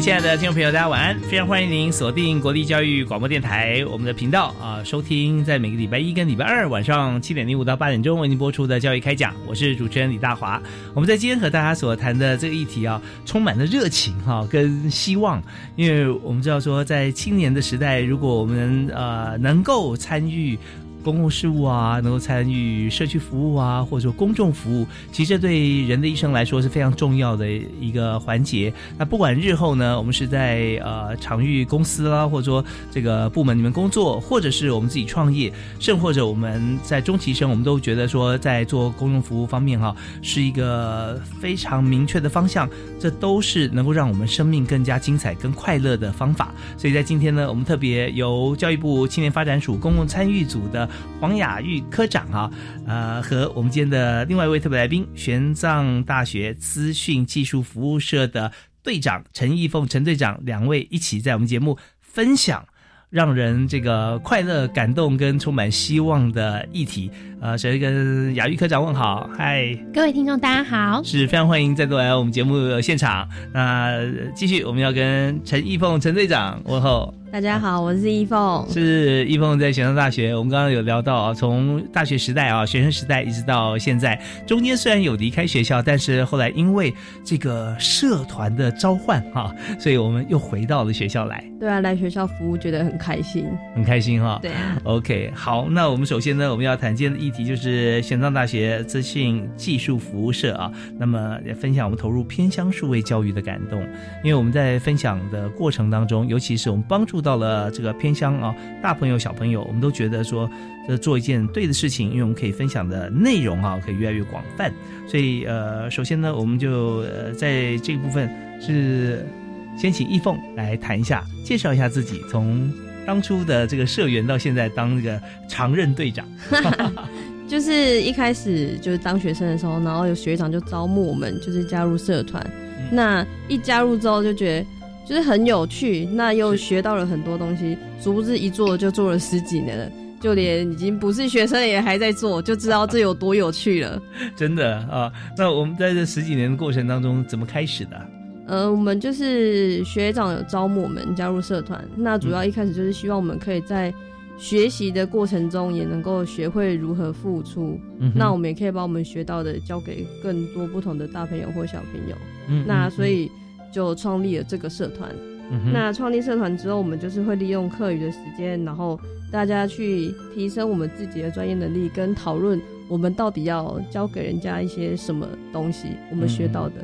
亲爱的听众朋友，大家晚安！非常欢迎您锁定国立教育广播电台我们的频道啊，收听在每个礼拜一跟礼拜二晚上七点零五到八点钟为您播出的教育开讲。我是主持人李大华。我们在今天和大家所谈的这个议题啊，充满了热情哈，跟希望。因为我们知道说，在青年的时代，如果我们呃能够参与。公共事务啊，能够参与社区服务啊，或者说公众服务，其实这对人的一生来说是非常重要的一个环节。那不管日后呢，我们是在呃常域公司啦，或者说这个部门里面工作，或者是我们自己创业，甚或者我们在终其生，我们都觉得说，在做公众服务方面哈，是一个非常明确的方向。这都是能够让我们生命更加精彩、更快乐的方法。所以在今天呢，我们特别由教育部青年发展署公共参与组的。黄雅玉科长啊，呃，和我们今天的另外一位特别来宾，玄奘大学资讯技术服务社的队长陈义凤陈队长，两位一起在我们节目分享让人这个快乐、感动跟充满希望的议题。呃，首先跟雅玉科长问好，嗨，各位听众大家好，是非常欢迎再度来我们节目现场。那继续我们要跟陈义凤陈队长问候。大家好，我是易凤，是易凤在玄奘大学。我们刚刚有聊到啊，从大学时代啊，学生时代一直到现在，中间虽然有离开学校，但是后来因为这个社团的召唤哈，所以我们又回到了学校来。对啊，来学校服务觉得很开心，很开心哈。对，OK，好，那我们首先呢，我们要谈今天的议题就是玄奘大学资讯技术服务社啊，那么也分享我们投入偏乡数位教育的感动，因为我们在分享的过程当中，尤其是我们帮助。到了这个偏乡啊，大朋友小朋友，我们都觉得说，这做一件对的事情，因为我们可以分享的内容啊，可以越来越广泛。所以呃，首先呢，我们就呃在这个部分是先请易凤来谈一下，介绍一下自己，从当初的这个社员到现在当这个常任队长。就是一开始就是当学生的时候，然后有学长就招募我们，就是加入社团。那一加入之后就觉得。就是很有趣，那又学到了很多东西。殊不知一做就做了十几年了，就连已经不是学生也还在做，就知道这有多有趣了。真的啊，那我们在这十几年的过程当中怎么开始的？呃，我们就是学长有招募我们加入社团，那主要一开始就是希望我们可以在学习的过程中也能够学会如何付出。那我们也可以把我们学到的交给更多不同的大朋友或小朋友。嗯，那所以。就创立了这个社团。那创立社团之后，我们就是会利用课余的时间，然后大家去提升我们自己的专业能力，跟讨论我们到底要教给人家一些什么东西，我们学到的。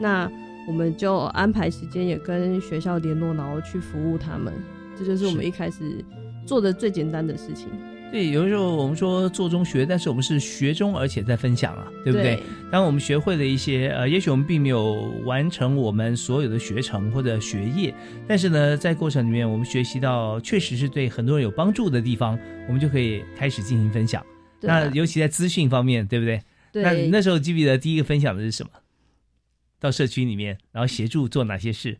那我们就安排时间，也跟学校联络，然后去服务他们。这就是我们一开始做的最简单的事情。对，有的时候我们说做中学，但是我们是学中，而且在分享啊，对不对？当我们学会了一些，呃，也许我们并没有完成我们所有的学程或者学业，但是呢，在过程里面，我们学习到确实是对很多人有帮助的地方，我们就可以开始进行分享。那尤其在资讯方面，对不对？对。那那时候记不记得第一个分享的是什么？到社区里面，然后协助做哪些事？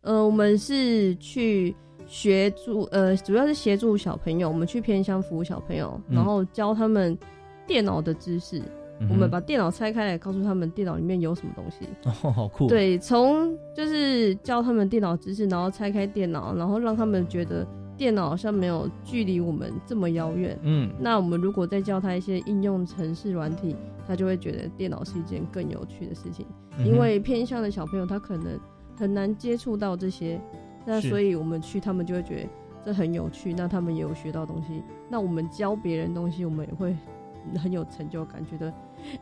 呃，我们是去。协助呃，主要是协助小朋友，我们去偏乡服务小朋友，然后教他们电脑的知识。我们把电脑拆开来，告诉他们电脑里面有什么东西。哦，好酷！对，从就是教他们电脑知识，然后拆开电脑，然后让他们觉得电脑好像没有距离我们这么遥远。嗯，那我们如果再教他一些应用程式软体，他就会觉得电脑是一件更有趣的事情。因为偏向的小朋友，他可能很难接触到这些，那所以我们去，他们就会觉得这很有趣，那他们也有学到东西。那我们教别人东西，我们也会很有成就感，觉得，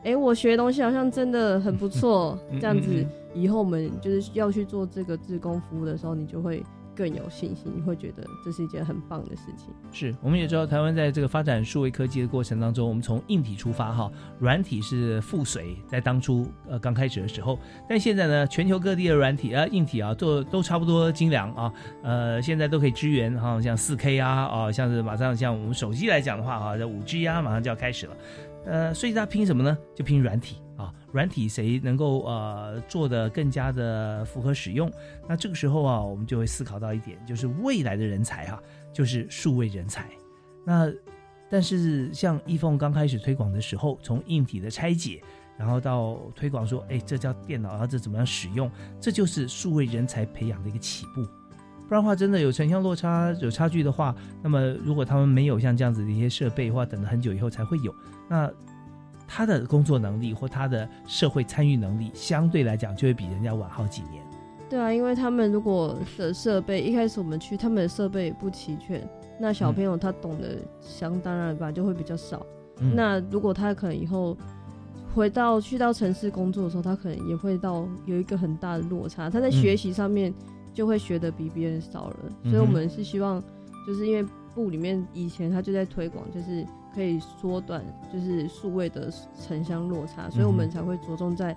哎、我学的东西好像真的很不错嗯，这样子嗯以后我们就是要去做这个志工服务的时候，你就会更有信心，你会觉得这是一件很棒的事情。是，我们也知道台湾在这个发展数位科技的过程当中，我们从硬体出发哈，软体是附随，在当初呃刚开始的时候，但现在呢，全球各地的软体啊、硬体啊，都都差不多精良啊，呃，现在都可以支援哈，像四 K 啊，啊，像是马上像我们手机来讲的话哈，这五 G 啊，马上就要开始了，呃，所以大家拼什么呢？就拼软体，软体谁能够呃做的更加的符合使用，那这个时候啊，我们就会思考到一点，就是未来的人才啊，就是数位人才。那但是像易凤刚开始推广的时候，从硬体的拆解，然后到推广说，哎，这叫电脑，然后这怎么样使用，这就是数位人才培养的一个起步。不然的话，真的有城乡落差、有差距的话，那么如果他们没有像这样子的一些设备的话，等了很久以后才会有，那他的工作能力或他的社会参与能力，相对来讲就会比人家晚好几年。对啊，因为他们如果的设备一开始我们去，他们的设备也不齐全，那小朋友他懂得相当然吧就会比较少。嗯那如果他可能以后回到去到城市工作的时候，他可能也会到有一个很大的落差，他在学习上面就会学的比别人少了。嗯所以我们是希望，就是因为部里面以前他就在推广，就是可以缩短就是数位的城乡落差，所以我们才会着重在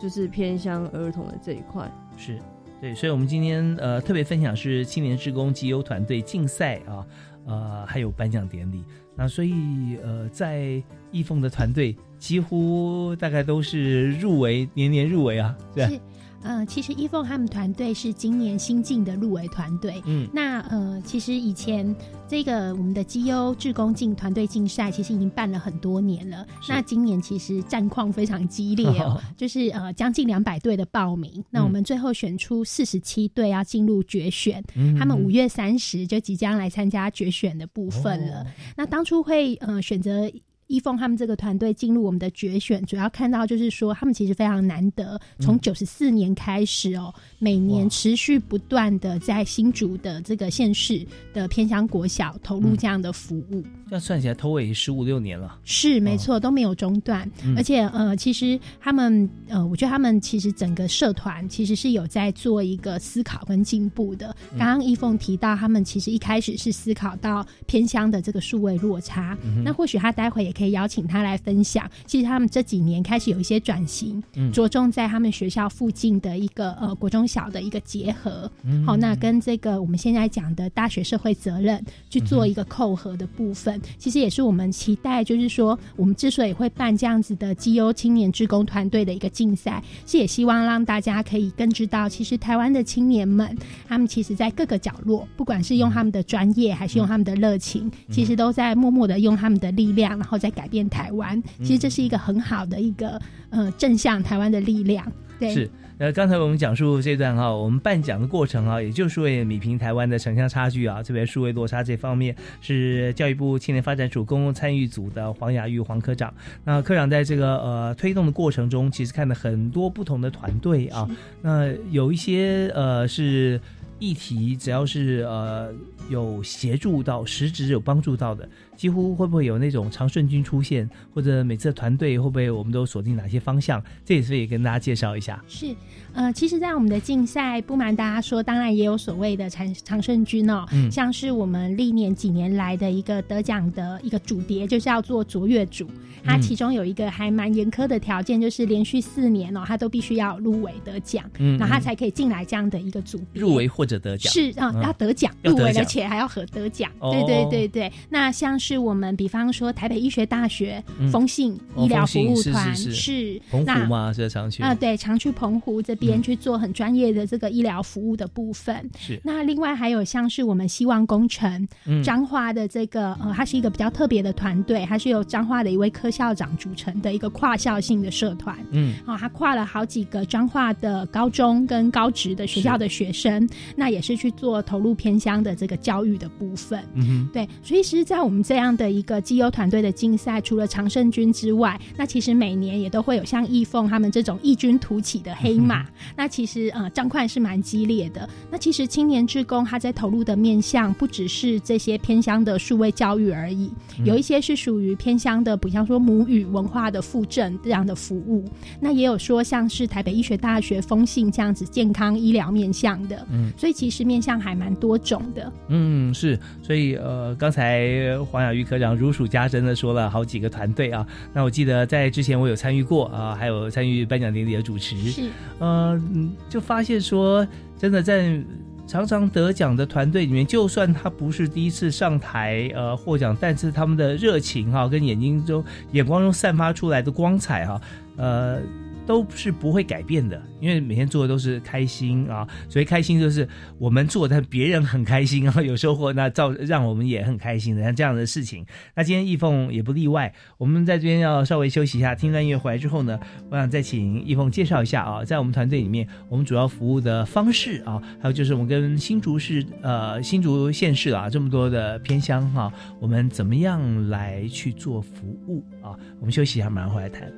就是偏乡儿童的这一块。是对，所以我们今天呃特别分享是青年职工集邮团队竞赛啊，呃还有颁奖典礼。那所以呃在易凤的团队几乎大概都是入围，年年入围啊，对是，呃，其实一凤他们团队是今年新进的入围团队。嗯那呃，其实以前这个我们的绩优志工竞团队竞赛，其实已经办了很多年了。那今年其实战况非常激烈哦，就是呃将近两百队的报名。那我们最后选出四十七队要进入决选，嗯他们五月三十就即将来参加决选的部分了。哦那当初会呃选择一凤他们这个团队进入我们的决选，主要看到就是说他们其实非常难得，从九十四年开始哦，每年持续不断的在新竹的这个县市的偏乡国小投入这样的服务。这样算起来头尾十五六年了。是没错，都没有中断，嗯。而且呃，其实他们呃，我觉得他们其实整个社团其实是有在做一个思考跟进步的。嗯。刚刚一凤提到，他们其实一开始是思考到偏乡的这个数位落差，嗯那或许他待会也可以邀请他来分享。其实他们这几年开始有一些转型，嗯。着重在他们学校附近的一个呃国中小的一个结合，嗯。好，那跟这个我们现在讲的大学社会责任去做一个扣合的部分，其实也是我们期待，就是说我们之所以会办这样子的绩优青年职工团队的一个竞赛，是也希望让大家可以更知道，其实台湾的青年们，他们其实在各个角落，不管是用他们的专业，还是用他们的热情，其实都在默默的用他们的力量，然后在改变台湾。其实这是一个很好的一个呃正向台湾的力量。对，是，呃，刚才我们讲述这段哈、我们办讲的过程啊，也就是为米平台湾的城乡差距啊，特别数位落差这方面，是教育部青年发展署公共参与组的黄雅玉黄科长。那科长在这个呃推动的过程中，其实看了很多不同的团队啊，那有一些呃是。议题只要是呃有协助到、实质有帮助到的，几乎会不会有那种常胜军出现，或者每次的团队会不会我们都锁定哪些方向？这也是也跟大家介绍一下。是，呃，其实，在我们的竞赛，不瞒大家说，当然也有所谓的常常胜军哦，嗯像是我们历年几年来的一个得奖的一个主题，就是要做卓越组。它嗯其中有一个还蛮严苛的条件，就是连续四年哦，它都必须要入围得奖，嗯然后它嗯才可以进来这样的一个组别。入围或者得奖是啊、嗯要得奖，入围而且还要和得奖。对对对，那像是我们比方说台北医学大学嗯。风信哦医疗服务团是是。是澎那湖嘛，这常去啊，对，常去澎湖这边嗯。去做很专业的这个医疗服务的部分。是。那另外还有像是我们希望工程嗯。彰化的这个呃，它是一个比较特别的团队，它是由彰化的一位科校长组成的一个跨校性的社团。嗯。哦，它跨了好几个彰化的高中跟高职的学校的学生，那也是去做投入偏乡的这个教育的部分。嗯哼。对，所以其实，在我们这样的一个绩优团队的竞赛，除了常胜军之外，那其实每年也都会有像易凤他们这种异军突起的黑马。那其实呃，战况是蛮激烈的。那其实青年志工他在投入的面向不只是这些偏乡的数位教育而已，有一些是属于偏乡的，比方说母语文化的附赠这样的服务。那也有说像是台北医学大学风信这样子健康医疗面向的。嗯，所以其实面向还蛮多种的。嗯，是。所以呃，刚才黄雅玉科长如数家珍的说了好几个团队啊。那我记得在之前我有参与过啊，还有参与颁奖典礼的主持。是。呃，就发现说，真的在常常得奖的团队里面，就算他不是第一次上台呃获奖，但是他们的热情哈，跟眼睛中眼光中散发出来的光彩哈，呃。都是不会改变的，因为每天做的都是开心啊，所以开心就是我们做，但别人很开心啊，有收获，那造让我们也很开心的，像这样的事情。那今天易凤也不例外，我们在这边要稍微休息一下，听段音乐回来之后呢，我想再请易凤介绍一下啊，在我们团队里面，我们主要服务的方式啊，还有就是我们跟新竹市呃新竹县市啊这么多的偏乡哈，我们怎么样来去做服务啊？我们休息一下，马上回来谈。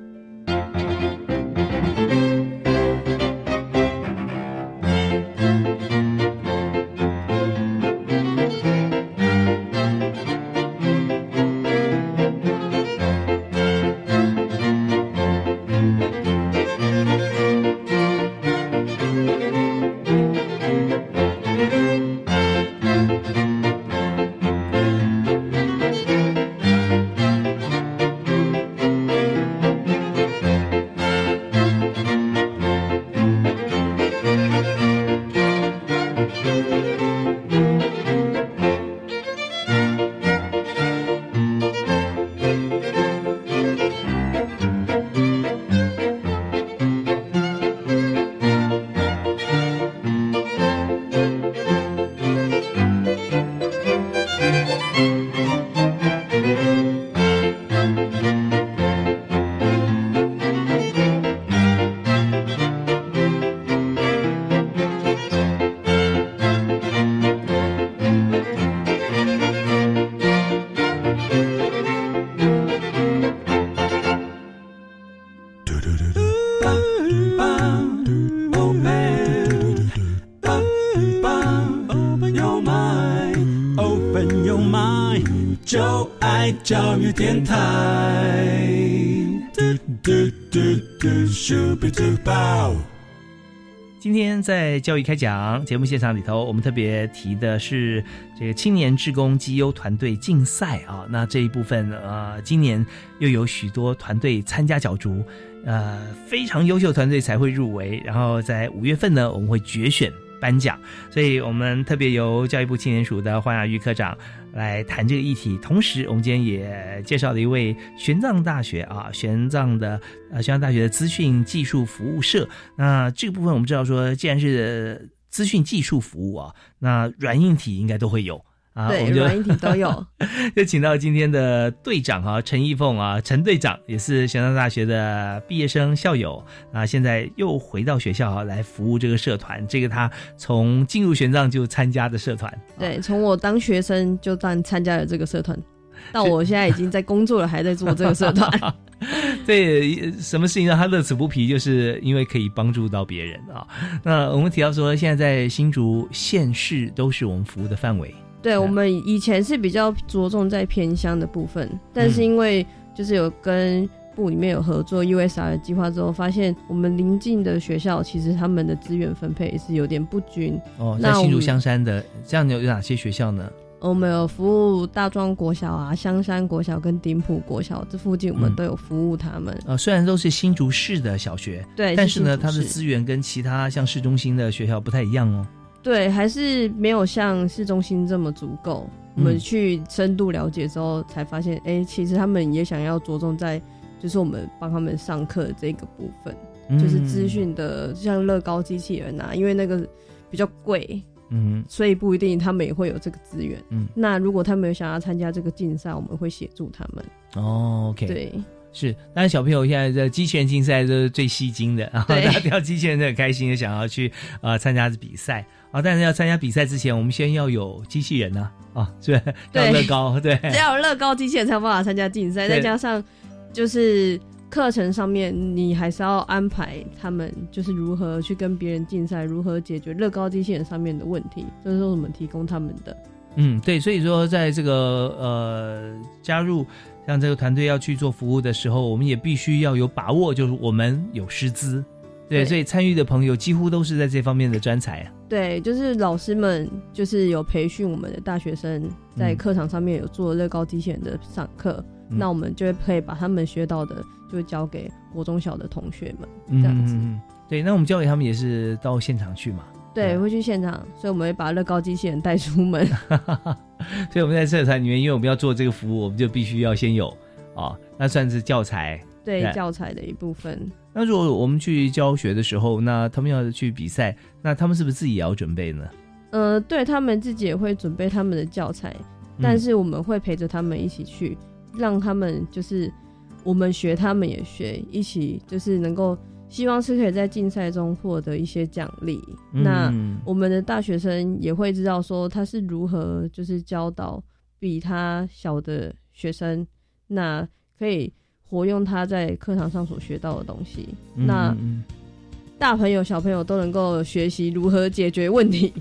在教育开讲节目现场里头，我们特别提的是这个青年职工绩优团队竞赛啊。那这一部分呃，今年又有许多团队参加角逐，呃，非常优秀团队才会入围。然后在五月份呢，我们会决选颁奖，所以我们特别由教育部青年署的黄雅玉科长。来谈这个议题，同时我们今天也介绍了一位玄奘大学啊，玄奘的呃玄奘大学的资讯技术服务社。那这个部分我们知道说，既然是资讯技术服务啊，那软硬体应该都会有。啊，对，软硬体都有，就请到今天的队长啊，陈义凤啊，陈队长也是玄奘大学的毕业生校友。啊，现在又回到学校啊来服务这个社团，这个他从进入玄奘就参加的社团，对，从我当学生就当参加了这个社团，到我现在已经在工作了，还在做这个社团，对，什么事情让他乐此不疲，就是因为可以帮助到别人啊。那我们提到说，现在在新竹县市都是我们服务的范围。对我们以前是比较着重在偏乡的部分，但是因为就是有跟部里面有合作 USR 计划之后，发现我们邻近的学校其实他们的资源分配是有点不均。哦，那新竹香山的这样有有哪些学校呢？我们有服务大庄国小啊、香山国小跟顶埔国小，这附近我们都有服务他们。呃，虽然都是新竹市的小学，对，但是呢，它的资源跟其他像市中心的学校不太一样哦。对，还是没有像市中心这么足够。我们去深度了解之后，才发现，哎，其实他们也想要着重在，就是我们帮他们上课这个部分，就是资讯的，像乐高机器人啊，因为那个比较贵，嗯，所以不一定他们也会有这个资源。嗯，那如果他们有想要参加这个竞赛，我们会协助他们。哦，OK，对。是，但是小朋友现在在机器人竞赛都是最吸睛的，然后大家跳机器人都很开心，想要去呃参加比赛啊。但是要参加比赛之前，我们先要有机器人呢啊，是要乐高，对，只要有乐高机器人才有办法参加竞赛，再加上就是课程上面你还是要安排他们就是如何去跟别人竞赛，如何解决乐高机器人上面的问题，这是我们提供他们的。嗯，对，所以说在这个呃加入。像这个团队要去做服务的时候，我们也必须要有把握，就是我们有师资，对，所以参与的朋友几乎都是在这方面的专才啊。对，就是老师们就是有培训我们的大学生，在课堂上面有做乐高机器人的上课，那我们就会可以把他们学到的就交给国中小的同学们，这样子。对，那我们交给他们也是到现场去嘛。对，会去现场，所以我们会把乐高机器人带出门。所以我们在社团里面，因为我们要做这个服务，我们就必须要先有啊，那算是教材，对教材的一部分。那如果我们去教学的时候，那他们要去比赛，那他们是不是自己也要准备呢？呃，对他们自己也会准备他们的教材，但是我们会陪着他们一起去，让他们就是我们学，他们也学，一起就是能够。希望是可以在竞赛中获得一些奖励。那我们的大学生也会知道说他是如何就是教导比他小的学生，那可以活用他在课堂上所学到的东西。那大朋友小朋友都能够学习如何解决问题。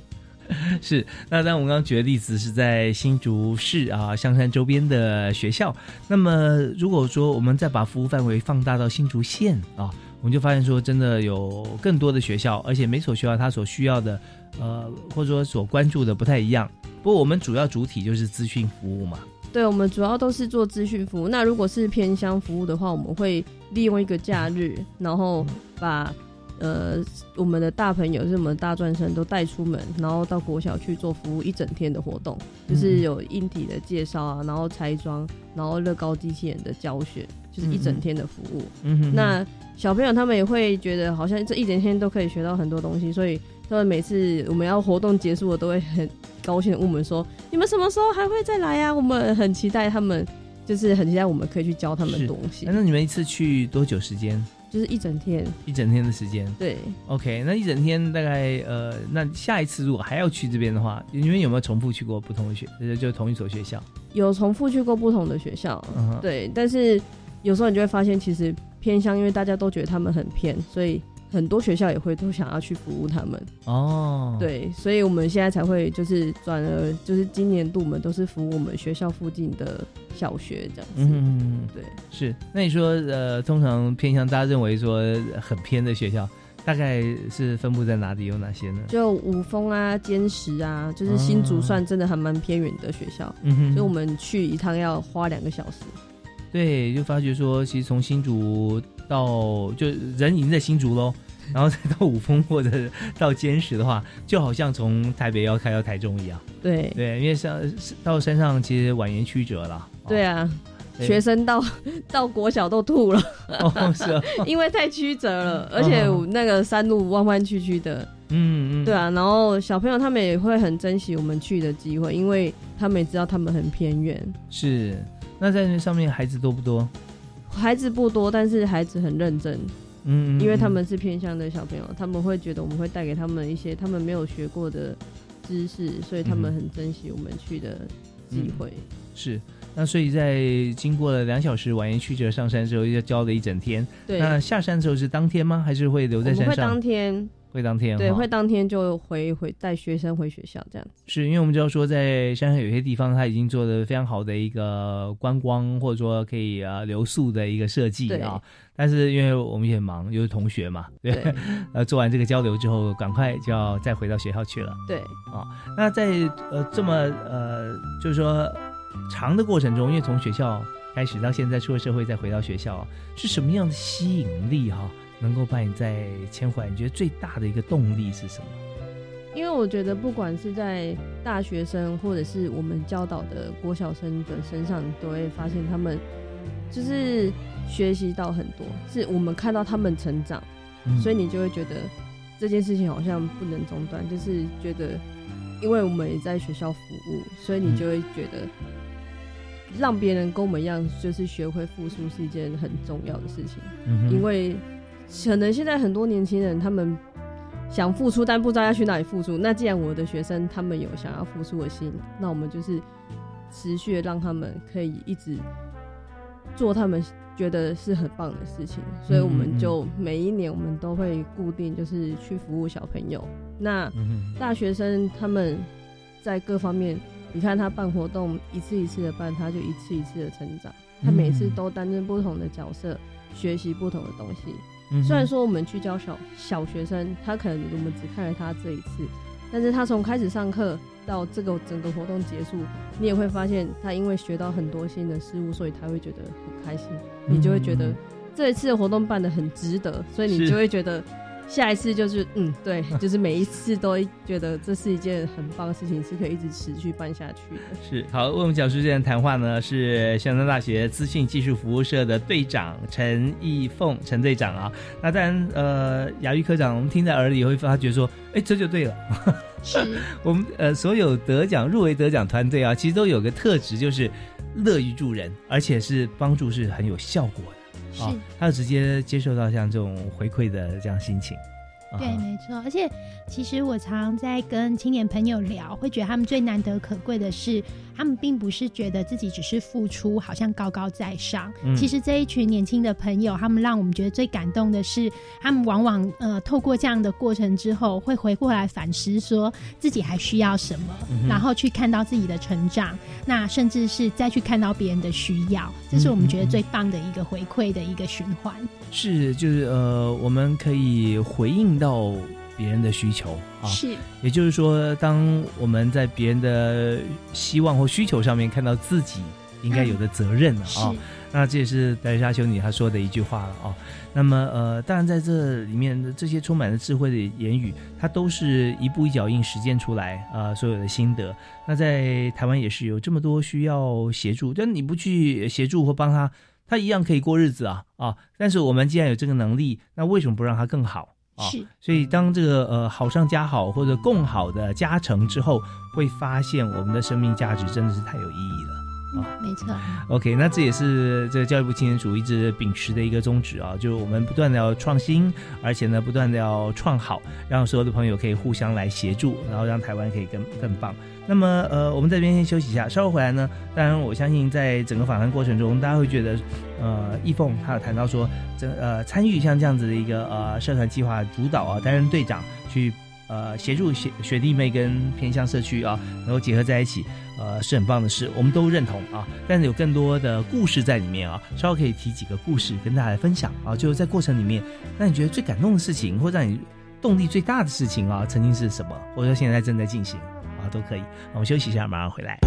是，那当然我们刚刚举的例子是在新竹市啊香山周边的学校。那么如果说我们再把服务范围放大到新竹县啊。我们就发现说，真的有更多的学校，而且每所学校它所需要的，呃，或者说所关注的不太一样。不过我们主要主体就是资讯服务嘛。对，我们主要都是做资讯服务。那如果是偏乡服务的话，我们会利用一个假日，然后把呃我们的大朋友，是我们的大专生都带出门，然后到国小去做服务一整天的活动，就是有硬体的介绍啊，然后拆装，然后乐高机器人的教学。就是一整天的服务，嗯哼那小朋友他们也会觉得好像这一整天都可以学到很多东西，所以他们每次我们要活动结束我，都会很高兴的问我们说：“你们什么时候还会再来呀？”我们很期待他们，就是很期待我们可以去教他们东西。那你们一次去多久时间？就是一整天，一整天的时间。对，OK，那一整天大概呃，那下一次如果还要去这边的话，你们有没有重复去过不同的学，就同一所学校？有重复去过不同的学校，嗯对，但是。有时候你就会发现，其实偏乡，因为大家都觉得他们很偏，所以很多学校也会都想要去服务他们。哦，对，所以我们现在才会就是转而就是今年度我们都是服务我们学校附近的小学这样子。嗯，对，是。那你说呃，通常偏向大家认为说很偏的学校，大概是分布在哪里？有哪些呢？就五峰啊、坚石啊，就是新竹算真的还蛮偏远的学校。嗯哼，所以我们去一趟要花两个小时。对，就发觉说，其实从新竹到就人已经在新竹喽，然后再到五峰或者到坚石的话，就好像从台北要开到台中一样。对对，因为上到山上其实蜿蜒曲折了。对啊，学生到到国小都吐了。哦，是啊，因为太曲折了，而且那个山路弯弯曲曲的。嗯嗯。对啊，然后小朋友他们也会很珍惜我们去的机会，因为他们也知道他们很偏远。是。那在那上面孩子多不多？孩子不多，但是孩子很认真。嗯，因为他们是偏向的小朋友，他们会觉得我们会带给他们一些他们没有学过的知识，所以他们很珍惜我们去的机会。是，那所以在经过了两小时蜿蜒曲折上山之后，又教了一整天。对，那下山之后是当天吗？还是会留在山上？会当天。会当天对，会当天就回回带学生回学校这样子。是因为我们知道说，在山上有些地方，它已经做的非常好的一个观光，或者说可以啊留宿的一个设计啊。但是因为我们也忙，又是同学嘛，对，呃，做完这个交流之后，赶快就要再回到学校去了。对啊，那在呃这么呃就是说长的过程中，因为从学校开始到现在出了社会再回到学校，是什么样的吸引力哈？能够把你再牵回来，你觉得最大的一个动力是什么？因为我觉得，不管是在大学生，或者是我们教导的国小生的身上，都会发现他们就是学习到很多，是我们看到他们成长，所以你就会觉得这件事情好像不能中断。就是觉得，因为我们也在学校服务，所以你就会觉得让别人跟我们一样，就是学会付出是一件很重要的事情。嗯因为可能现在很多年轻人他们想付出，但不知道要去哪里付出。那既然我的学生他们有想要付出的心，那我们就是持续地让他们可以一直做他们觉得是很棒的事情。所以我们就每一年我们都会固定就是去服务小朋友。那大学生他们在各方面，你看他办活动一次一次的办，他就一次一次的成长。他每次都担任不同的角色，学习不同的东西。嗯虽然说我们去教小小学生，他可能我们只看了他这一次，但是他从开始上课到这个整个活动结束，你也会发现他因为学到很多新的事物，所以他会觉得很开心，你就会觉得嗯。这一次的活动办得很值得，所以你就会觉得下一次就是嗯，对，就是每一次都觉得这是一件很棒的事情，是可以一直持续办下去的。是好，为我们讲述这段谈话呢，是香山大学资讯技术服务社的队长陈义凤陈队长啊。那当然，呃，雅玉科长，我们听在耳里也会发觉说，哎，这就对了。是我们呃所有得奖入围得奖团队啊，其实都有个特质，就是乐于助人，而且是帮助是很有效果的是啊。他就直接接受到像这种回馈的这样心情。啊对，没错。而且，其实我常在跟青年朋友聊，会觉得他们最难得可贵的是，他们并不是觉得自己只是付出，好像高高在上。嗯其实这一群年轻的朋友，他们让我们觉得最感动的是，他们往往呃透过这样的过程之后，会回过来反思，说自己还需要什么，嗯然后去看到自己的成长，那甚至是再去看到别人的需要，这是我们觉得最棒的一个回馈的一个循环。是就是呃，我们可以回应到别人的需求啊。是也就是说，当我们在别人的希望或需求上面看到自己应该有的责任了啊、那这也是德莎修女她说的一句话了啊。那么呃，当然在这里面的这些充满了智慧的言语，它都是一步一脚印实践出来呃所有的心得。那在台湾也是有这么多需要协助，但你不去协助或帮他，他一样可以过日子啊啊！但是我们既然有这个能力，那为什么不让他更好啊？是所以当这个呃好上加好或者更好的加成之后，会发现我们的生命价值真的是太有意义了。没错。OK，那这也是这个教育部青年组一直秉持的一个宗旨啊，就是我们不断的要创新，而且呢不断的要创好，让所有的朋友可以互相来协助，然后让台湾可以更更棒。那么呃，我们在这边先休息一下，稍后回来呢，当然我相信在整个访谈过程中，大家会觉得呃，易凤她有谈到说，这呃参与像这样子的一个呃社团计划主导啊，担任队长去。呃，协助学学弟妹跟偏向社区啊，能够结合在一起，呃，是很棒的事，我们都认同啊。但是有更多的故事在里面啊，稍后可以提几个故事跟大家来分享啊。就是在过程里面，让你觉得最感动的事情，或让你动力最大的事情啊，曾经是什么，或者说现在正在进行啊，都可以。我们休息一下，马上回来。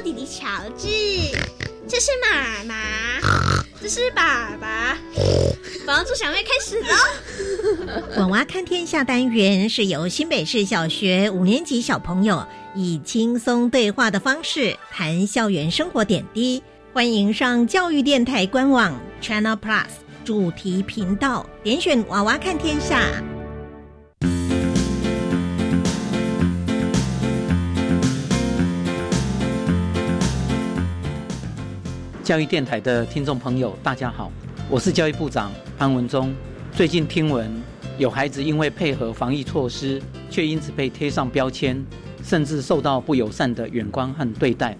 弟弟乔治，这是妈妈，这是爸爸。房主小妹开始喽！娃娃看天下单元是由新北市小学五年级小朋友以轻松对话的方式谈校园生活点滴，欢迎上教育电台官网 Channel Plus 主题频道，点选娃娃看天下。教育电台的听众朋友，大家好，我是教育部长潘文忠。最近听闻有孩子因为配合防疫措施，却因此被贴上标签，甚至受到不友善的眼光和对待，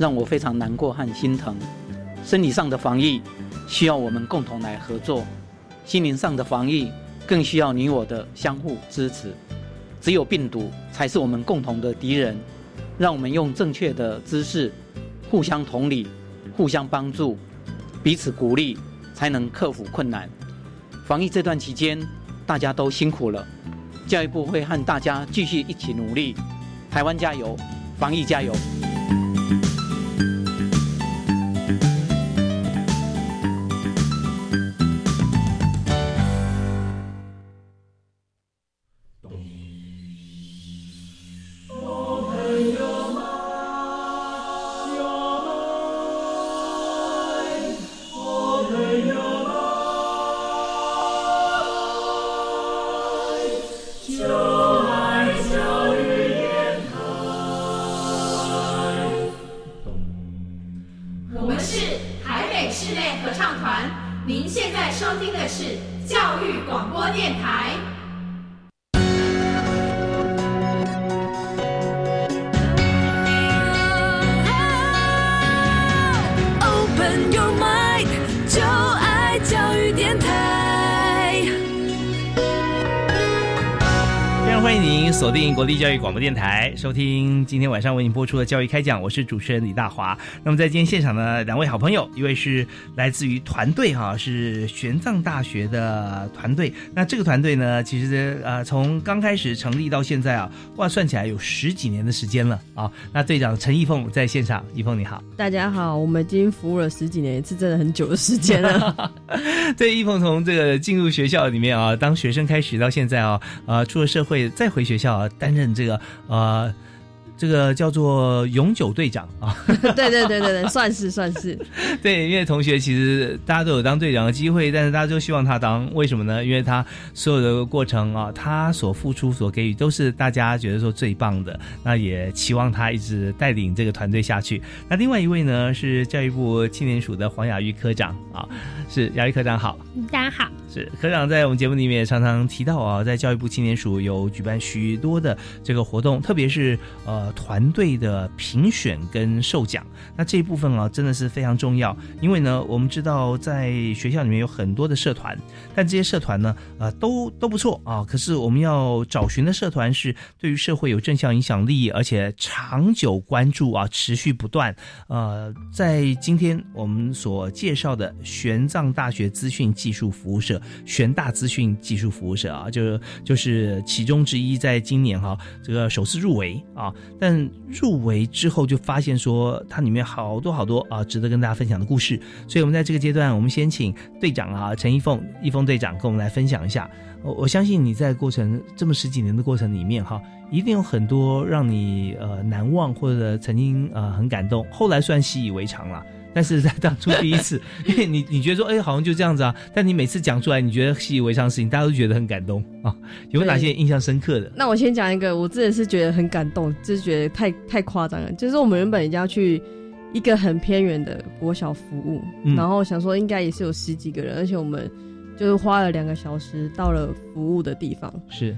让我非常难过和心疼。生理上的防疫需要我们共同来合作，心灵上的防疫更需要你我的相互支持。只有病毒才是我们共同的敌人，让我们用正确的姿势，互相同理。互相帮助，彼此鼓励，才能克服困难。防疫这段期间，大家都辛苦了。教育部会和大家继续一起努力。台湾加油，防疫加油！教育广播电台，收听今天晚上为您播出的教育开讲，我是主持人李大华。那么在今天现场的两位好朋友，一位是来自于团队哈，是玄奘大学的团队。那这个团队呢，其实呃从刚开始成立到现在啊，哇，算起来有十几年的时间了啊。那队长陈一凤在现场，一凤你好，大家好，我们已经服务了十几年，是真的很久的时间了。对，一凤从这个进入学校里面啊，当学生开始到现在啊，呃，出了社会再回学校。啊，担任这个呃。这个叫做永久队长啊，对对对对对，算是算是，对，因为同学其实大家都有当队长的机会，但是大家都希望他当，为什么呢？因为他所有的过程啊，他所付出、所给予都是大家觉得说最棒的，那也期望他一直带领这个团队下去。那另外一位呢是教育部青年署的黄雅玉科长啊，是雅玉科长好，大家好，是科长在我们节目里面常常提到啊，在教育部青年署有举办许多的这个活动，特别是呃。团队的评选跟授奖，那这一部分啊，真的是非常重要。因为呢，我们知道在学校里面有很多的社团，但这些社团呢，呃，都都不错啊。可是我们要找寻的社团是对于社会有正向影响力，而且长久关注啊，持续不断。呃，在今天我们所介绍的玄奘大学资讯技术服务社，玄大资讯技术服务社啊，就就是其中之一，在今年哈，这个首次入围啊。但入围之后，就发现说它里面好多好多啊，值得跟大家分享的故事。所以，我们在这个阶段，我们先请队长啊，陈一凤，一凤队长跟我们来分享一下。我我相信你在过程这么十几年的过程里面哈，一定有很多让你呃难忘或者曾经呃很感动，后来算习以为常了。但是在当初第一次，因为你你觉得说，哎，好像就这样子啊。但你每次讲出来，你觉得习以为常的事情，大家都觉得很感动啊。有哪些印象深刻的？那我先讲一个，我真的是觉得很感动，就是觉得太太夸张了。就是我们原本要去一个很偏远的国小服务，然后想说应该也是有十几个人，而且我们就是花了两个小时到了服务的地方。是，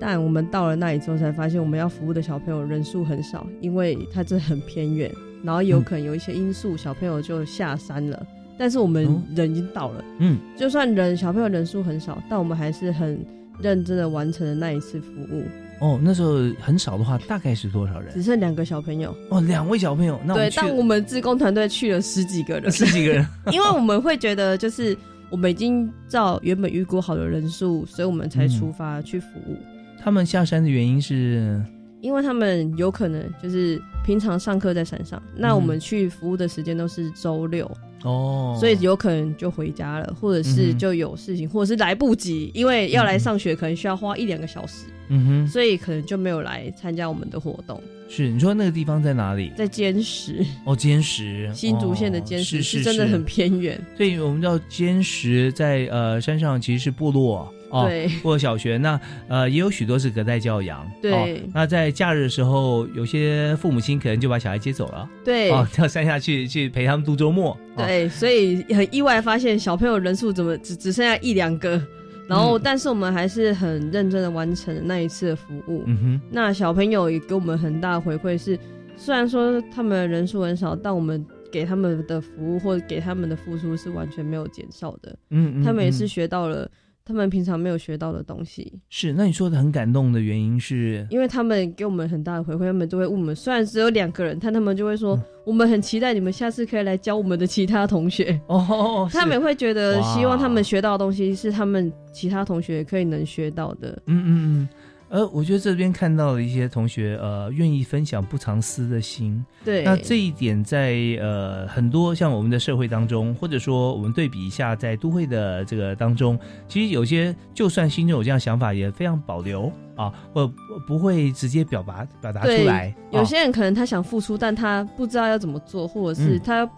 但我们到了那里之后，才发现我们要服务的小朋友人数很少，因为它这很偏远。然后有可能有一些因素，小朋友就下山了。但是我们人已经到了，嗯，就算人小朋友人数很少，但我们还是很认真的完成了那一次服务。哦，那时候很少的话，大概是多少人？只剩两个小朋友。哦，两位小朋友。那对，但我们自工团队去了十几个人，十几个人，因为我们会觉得，就是我们已经照原本预估好的人数，所以我们才出发去服务。他们下山的原因是，因为他们有可能就是平常上课在山上，那我们去服务的时间都是周六。哦，所以有可能就回家了，或者是就有事情，或者是来不及，因为要来上学，可能需要花一两个小时，嗯哼，所以可能就没有来参加我们的活动。是，你说那个地方在哪里？在坚石哦，坚石，新竹县的坚石是真的很偏远。所以我们知道坚石在呃山上其实是部落。对，过小学那呃也有许多是隔代教养。对，那在假日的时候，有些父母亲可能就把小孩接走了。对，哦，到山下去去陪他们度周末。对，所以很意外发现小朋友人数怎么只只剩下一两个，然后但是我们还是很认真的完成了那一次的服务。嗯哼，那小朋友也给我们很大的回馈是，虽然说他们人数很少，但我们给他们的服务或者给他们的付出是完全没有减少的。嗯嗯，他们也是学到了。他们平常没有学到的东西。是，那你说的很感动的原因是，因为他们给我们很大的回馈，他们都会问我们，虽然只有两个人，但他们就会说，我们很期待你们下次可以来教我们的其他同学。哦，他们会觉得希望他们学到的东西是他们其他同学可以能学到的，嗯嗯嗯。呃，我觉得这边看到了一些同学，呃，愿意分享不藏私的心。对，那这一点在呃很多像我们的社会当中，或者说我们对比一下，在都会的这个当中，其实有些就算心中有这样想法，也非常保留啊，或不会直接表达表达出来。有些人可能他想付出，但他不知道要怎么做，或者是他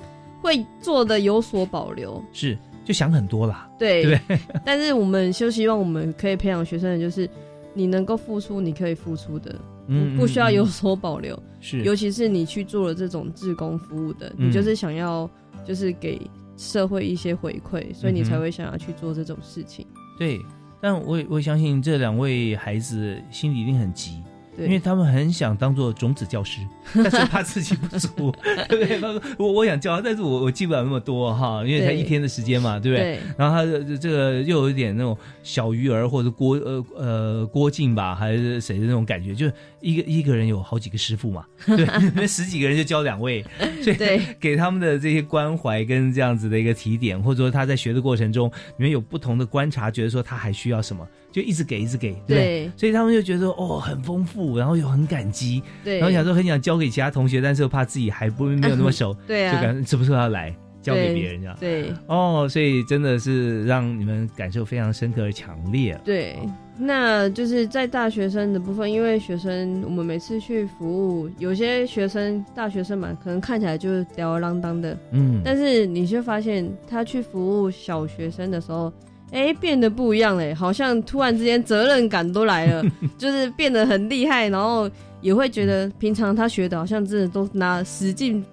会做的有所保留。是，就想很多啦。对对。但是我们就希望我们可以培养学生的就是。你能够付出，你可以付出的，嗯，不需要有所保留。是，尤其是你去做了这种志工服务的，你就是想要，就是给社会一些回馈，所以你才会想要去做这种事情。对，但我我相信这两位孩子心里一定很急。因为他们很想当做种子教师，但是怕自己不足，对 不对？他说我我想教，但是我我记不了那么多哈，因为才一天的时间嘛，对不对？然后他这个又有一点那种小鱼儿或者郭呃呃郭靖吧，还是谁的那种感觉，就是一个一个人有好几个师傅嘛，对，那十几个人就教两位，所以给他们的这些关怀跟这样子的一个提点，或者说他在学的过程中，你们有不同的观察，觉得说他还需要什么。就一直给，一直给，对，所以他们就觉得哦很丰富，然后又很感激，对，然后想说很想教给其他同学，但是又怕自己还不 没有那么熟，对啊，就感觉是不是要来交给别人这样，对，哦，所以真的是让你们感受非常深刻而强烈。对，那就是在大学生的部分，因为学生我们每次去服务，有些学生大学生嘛，可能看起来就是吊儿郎当的，嗯，但是你就发现他去服务小学生的时候。哎，变得不一样嘞，好像突然之间责任感都来了，就是变得很厉害，然后也会觉得平常他学的好像真的都拿使劲，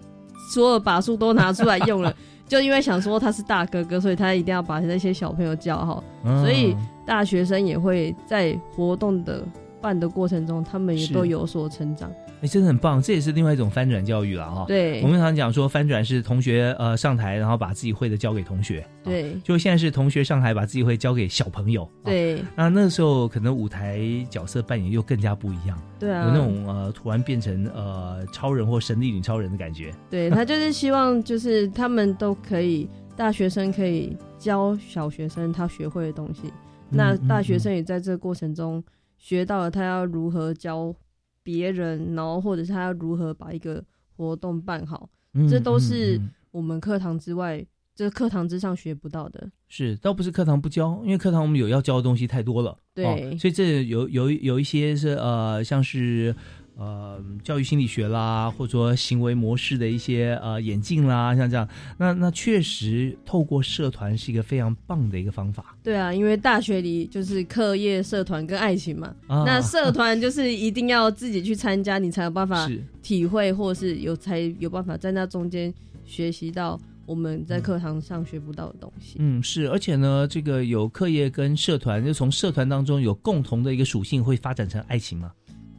所有把数都拿出来用了，就因为想说他是大哥哥，所以他一定要把那些小朋友教好，所以大学生也会在活动的办的过程中，他们也都有所成长。哎，真的很棒，这也是另外一种翻转教育了哈。对，我们常讲说翻转是同学呃上台，然后把自己会的教给同学。对，就现在是同学上台，把自己会交给小朋友。对，那那个时候可能舞台角色扮演又更加不一样。对啊，有那种呃突然变成呃超人或神力女超人的感觉。对他就是希望就是他们都可以，大学生可以教小学生他学会的东西，那大学生也在这个过程中学到了他要如何教。别人，然后或者是他要如何把一个活动办好，这都是我们课堂之外，这课堂之上学不到的。是，倒不是课堂不教，因为课堂我们有要教的东西太多了。对，所以这有有有一些是呃，像是。呃，教育心理学啦，或者说行为模式的一些呃演进啦，像这样，那那确实透过社团是一个非常棒的一个方法。对啊，因为大学里就是课业、社团跟爱情嘛，那社团就是一定要自己去参加，你才有办法 体会，或是有才有办法在那中间学习到我们在课堂上学不到的东西。嗯，是，而且呢，这个有课业跟社团，就从社团当中有共同的一个属性，会发展成爱情嘛。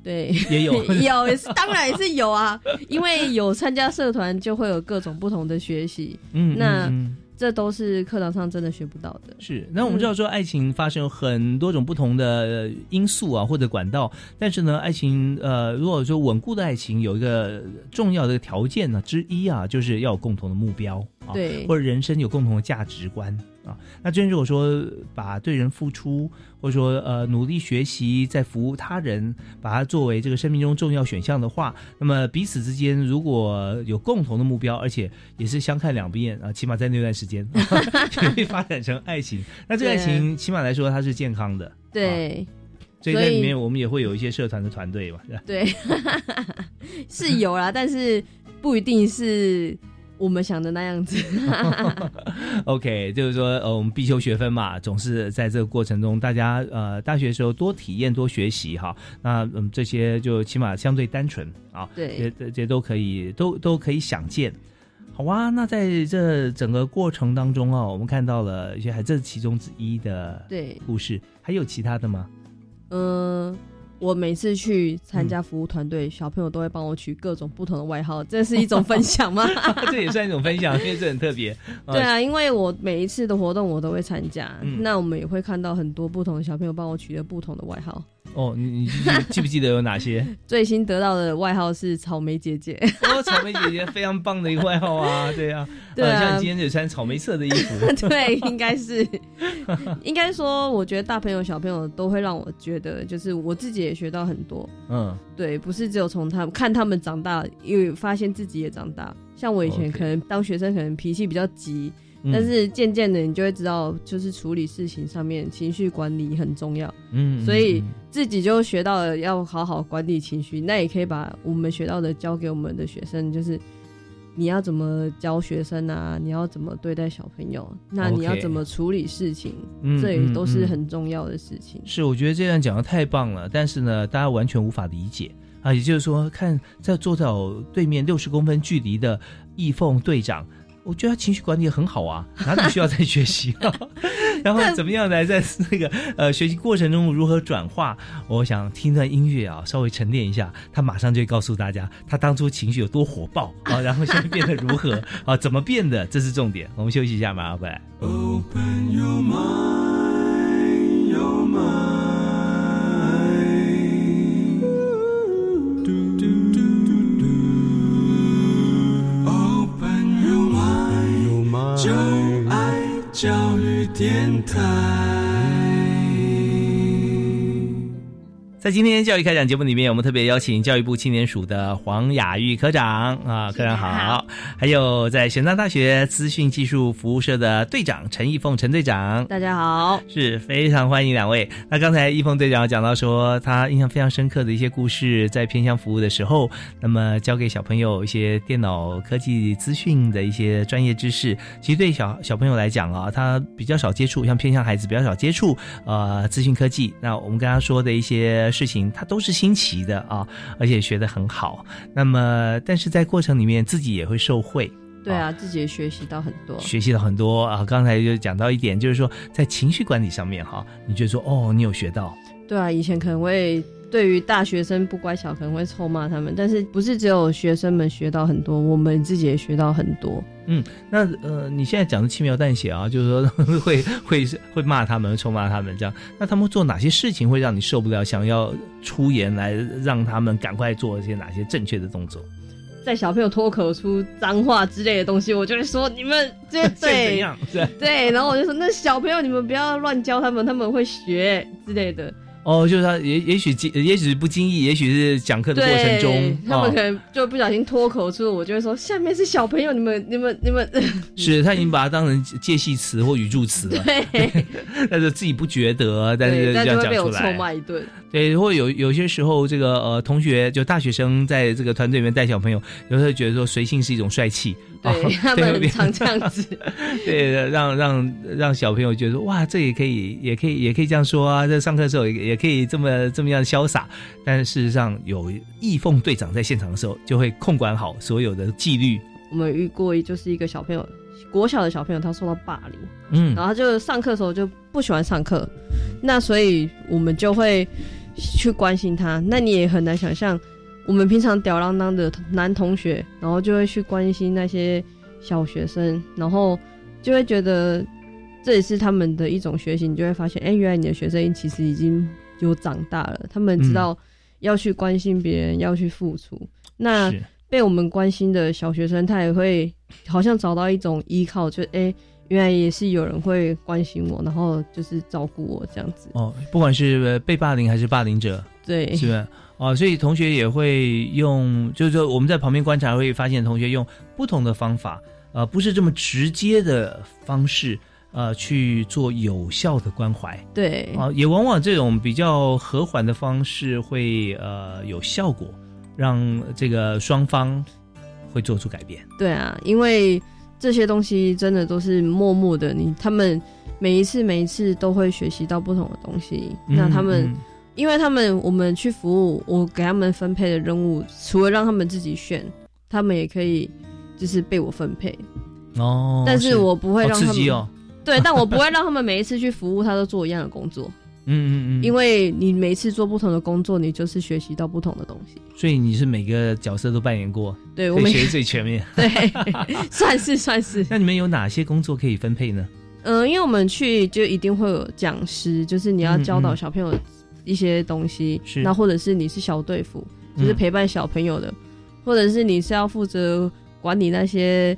对，也有 有，当然也是有啊，因为有参加社团，就会有各种不同的学习。嗯，那这都是课堂上真的学不到的。是，那我们知道说，爱情发生有很多种不同的因素啊，或者管道。但是呢，爱情呃，如果说稳固的爱情，有一个重要的条件呢之一啊，就是要有共同的目标，对，或者人生有共同的价值观。啊。那真如果说把对人付出，或者说呃努力学习，在服务他人，把它作为这个生命中重要选项的话，那么彼此之间如果有共同的目标，而且也是相看两不厌啊，起码在那段时间 就会发展成爱情。那这个爱情起码来说它是健康的，对。所以在里面我们也会有一些社团的团队嘛，对，是有啦，但是不一定是我们想的那样子。OK，就是说呃，我们必修学分嘛，总是在这个过程中，大家呃大学的时候多体验多学习哈。那嗯，这些就起码相对单纯啊，对，这这都可以都都可以想见。好啊，那在这整个过程当中啊，我们看到了一些，还这是其中之一的对故事，还有其他的吗？嗯，我每次去参加服务团队，小朋友都会帮我取各种不同的外号，这是一种分享吗？这也算一种分享，因为这很特别。对啊，因为我每一次的活动我都会参加，那我们也会看到很多不同的小朋友帮我取了不同的外号。哦，你你 记不记得有哪些？最新得到的外号是草莓姐姐。哦，草莓姐姐非常棒的一个外号啊！对啊，对啊，像今天就穿草莓色的衣服。对，应该是，应该说，我觉得大朋友小朋友都会让我觉得，就是我自己也学到很多。嗯，对，不是只有从他们看他们长大，因为发现自己也长大。像我以前可能当学生，可能脾气比较急。但是渐渐的，你就会知道，就是处理事情上面情绪管理很重要。嗯，所以自己就学到了要好好管理情绪。那也可以把我们学到的教给我们的学生，就是你要怎么教学生啊？你要怎么对待小朋友？那你要怎么处理事情？这也都是很重要的事情。是，我觉得这段讲的太棒了。但是呢，大家完全无法理解啊。也就是说，看在坐在我对面六十公分距离的易凤队长。我觉得他情绪管理很好啊，哪里需要再学习？然后怎么样来 在那个呃学习过程中如何转化？我想听段音乐啊，稍微沉淀一下，他马上就会告诉大家，他当初情绪有多火爆啊，然后现在变得如何啊？怎么变的？这是重点。我们休息一下，马上回来。教电台。在今天教育开讲节目里面，我们特别邀请教育部青年署的黄雅玉科长啊，科长好，还有在玄奘大学资讯技术服务社的队长陈义凤陈队长，大家好，是非常欢迎两位。那刚才义凤队长讲到说，他印象非常深刻的一些故事，在偏乡服务的时候，那么教给小朋友一些电脑科技资讯的一些专业知识，其实对小小朋友来讲啊，他比较少接触，像偏向孩子比较少接触呃资讯科技。那我们刚刚说的一些。事情他都是新奇的啊，而且学得很好。那么，但是在过程里面自己也会受惠。对啊，自己也学习到很多，学习到很多啊。刚才就讲到一点，就是说在情绪管理上面哈，你觉得说哦，你有学到？对啊，以前可能会对于大学生不乖巧，可能会臭骂他们，但是不是只有学生们学到很多，我们自己也学到很多。嗯，那呃，你现在讲的轻描淡写啊，就是说 会会会骂他们，臭骂他们这样。那他们做哪些事情会让你受不了，想要出言来让他们赶快做一些哪些正确的动作？在小朋友脱口出脏话之类的东西，我就会说你们这 对 对对，然后我就说那小朋友你们不要乱教他们，他们会学之类的。哦，就是他也也许经也许是不经意，也许是讲课的过程中，他们可能就不小心脱口出，我就会说下面是小朋友，你们你们你们，是他已经把它当成介系词或语助词了，对，但是自己不觉得，但是这样讲出来，臭骂一顿。对，或有有些时候，这个呃同学就大学生在这个团队里面带小朋友，有时候觉得说随性是一种帅气。对 他们常这样子，对，让让让小朋友觉得哇，这也可以，也可以，也可以这样说啊，在上课的时候也也可以这么这么样潇洒。但是事实上，有义凤队长在现场的时候，就会控管好所有的纪律。我们遇过就是一个小朋友，国小的小朋友，他受到霸凌，嗯，然后他就上课的时候就不喜欢上课，那所以我们就会去关心他。那你也很难想象。我们平常吊郎当的男同学，然后就会去关心那些小学生，然后就会觉得这也是他们的一种学习。你就会发现，哎，原来你的学生其实已经有长大了，他们知道要去关心别人，要去付出。那被我们关心的小学生，他也会好像找到一种依靠，就哎，原来也是有人会关心我，然后就是照顾我这样子。哦，不管是被霸凌还是霸凌者，对，是不是？哦，所以同学也会用，就是说我们在旁边观察会发现，同学用不同的方法，呃，不是这么直接的方式，呃，去做有效的关怀。对，啊，也往往这种比较和缓的方式会呃有效果，让这个双方会做出改变。对啊，因为这些东西真的都是默默的，你他们每一次每一次都会学习到不同的东西，那他们。因为他们，我们去服务，我给他们分配的任务，除了让他们自己选，他们也可以就是被我分配。哦，但是我不会让他们哦。对，但我不会让他们每一次去服务，他都做一样的工作。嗯嗯嗯。因为你每一次做不同的工作，你就是学习到不同的东西。所以你是每个角色都扮演过，对我们学最全面。对，算是 算是。那你们有哪些工作可以分配呢？嗯，因为我们去就一定会有讲师，就是你要教导小朋友。一些东西，那或者是你是小队服，就是陪伴小朋友的，或者是你是要负责管理那些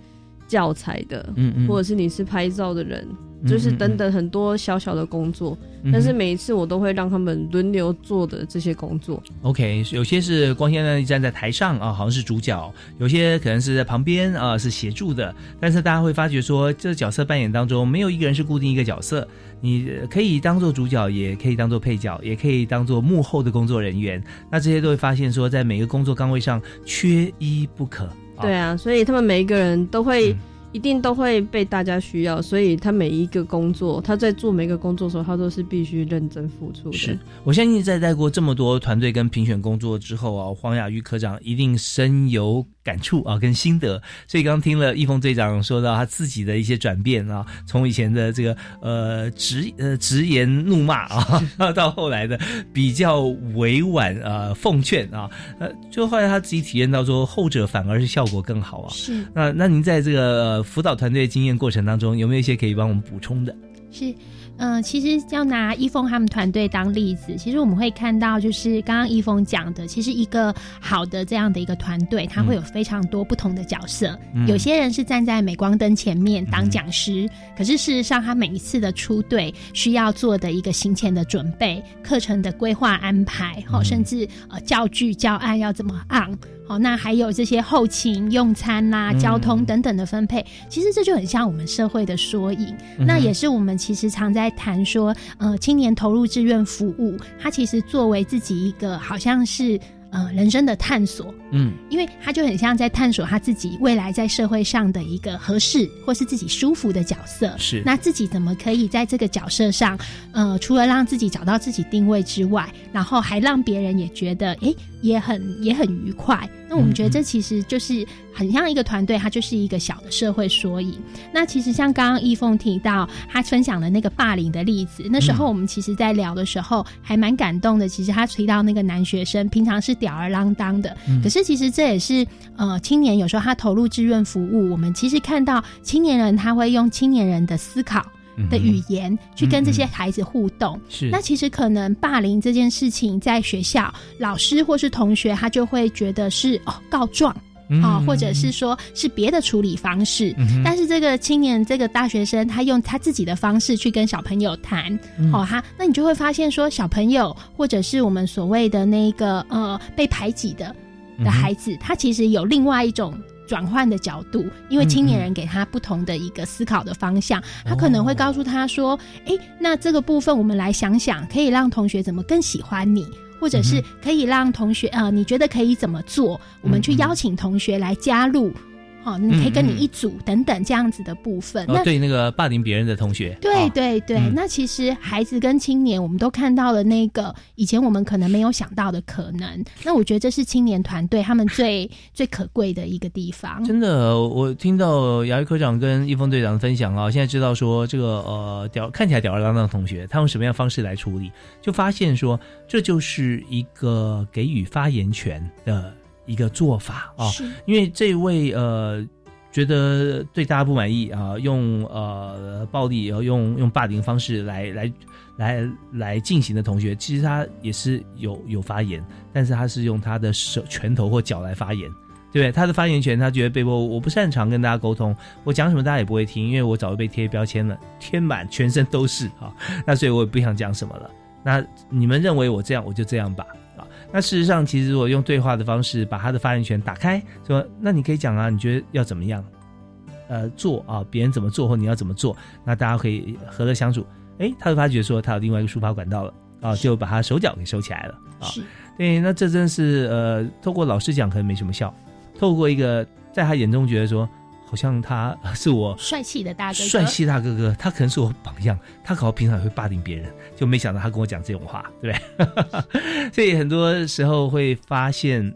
教材的，嗯嗯，或者是你是拍照的人，就是等等很多小小的工作。但是每一次我都会让他们轮流做的这些工作。OK，有些是光鲜亮丽站在台上啊，好像是主角；有些可能是在旁边啊，是协助的。但是大家会发觉说，这角色扮演当中，没有一个人是固定一个角色。你可以当做主角，也可以当做配角，也可以当做幕后的工作人员。那这些都会发现说，在每个工作岗位上缺一不可。对啊，所以他们每一个人都会。一定都会被大家需要，所以他每一个工作，他在做每一个工作的时候，他都是必须认真付出的。是我相信，在带过这么多团队跟评选工作之后啊，黄雅玉科长一定深有感触啊，跟心得。所以刚听了易峰队长说到他自己的一些转变啊，从以前的这个呃直呃直言怒骂啊，到后来的比较委婉呃奉劝啊，呃，就后来他自己体验到说，后者反而是效果更好啊。是那那您在这个。辅导团队经验过程当中，有没有一些可以帮我们补充的？是。嗯，其实要拿易峰他们团队当例子，其实我们会看到，就是刚刚易峰讲的，其实一个好的这样的一个团队，他会有非常多不同的角色。有些人是站在镁光灯前面当讲师，可是事实上，他每一次的出队需要做的一个行前的准备、课程的规划安排，好，甚至呃教具教案要怎么按，好，那还有这些后勤、用餐啦、交通等等的分配，其实这就很像我们社会的缩影。那也是我们其实常在。在谈说，呃，青年投入志愿服务，它其实作为自己一个好像是呃人生的探索，嗯，因为他就很像在探索他自己未来在社会上的一个合适或是自己舒服的角色，是那自己怎么可以在这个角色上，呃，除了让自己找到自己定位之外，然后还让别人也觉得，哎。也很也很愉快，那我们觉得这其实就是很像一个团队，它就是一个小的社会缩影。那其实像刚刚易凤提到他分享的那个霸凌的例子，那时候我们其实在聊的时候还蛮感动的。其实他提到那个男学生平常是吊儿郎当的，可是其实这也是呃青年有时候他投入志愿服务，我们其实看到青年人他会用青年人的思考。的语言去跟这些孩子互动，是。那其实可能霸凌这件事情，在学校老师或是同学，他就会觉得是哦告状啊，或者是说是别的处理方式。但是这个青年这个大学生，他用他自己的方式去跟小朋友谈，哦哈，那你就会发现说，小朋友或者是我们所谓的那个呃被排挤的的孩子，他其实有另外一种。转换的角度，因为青年人给他不同的一个思考的方向，他可能会告诉他说：“哎，那这个部分我们来想想，可以让同学怎么更喜欢你，或者是可以让同学呃，你觉得可以怎么做？我们去邀请同学来加入。”哦，你可以跟你一组等等这样子的部分。那对那个霸凌别人的同学，对对对，那其实孩子跟青年，我们都看到了那个以前我们可能没有想到的可能。那我觉得这是青年团队他们最最可贵的一个地方。真的，我听到姚玉科长跟易峰队长的分享啊，现在知道说这个呃吊看起来吊儿郎当的同学，他用什么样方式来处理，就发现说这就是一个给予发言权的。一个做法啊，因为这位呃觉得对大家不满意啊，用呃暴力然后用用霸凌方式来来来来进行的同学，其实他也是有有发言，但是他是用他的手拳头或脚来发言。对不对？他的发言权，他觉得被迫，我不擅长跟大家沟通，我讲什么大家也不会听，因为我早就被贴标签了，贴满全身都是啊。那所以我也不想讲什么了。那你们认为我这样，我就这样吧啊。那事实上，其实我用对话的方式把他的发言权打开，说那你可以讲啊，你觉得要怎么样？呃，做啊，别人怎么做或你要怎么做，那大家可以和乐相处。哎，他就发觉说他有另外一个抒发管道了啊，就把他手脚给收起来了啊。对，那这真是呃，透过老师讲可能没什么效，透过一个在他眼中觉得说，好像他是我帅气的大哥哥，帅气大哥哥，他可能是我榜样，他可能平常也会霸凌别人，就没想到他跟我讲这种话，对不对？所以很多时候会发现，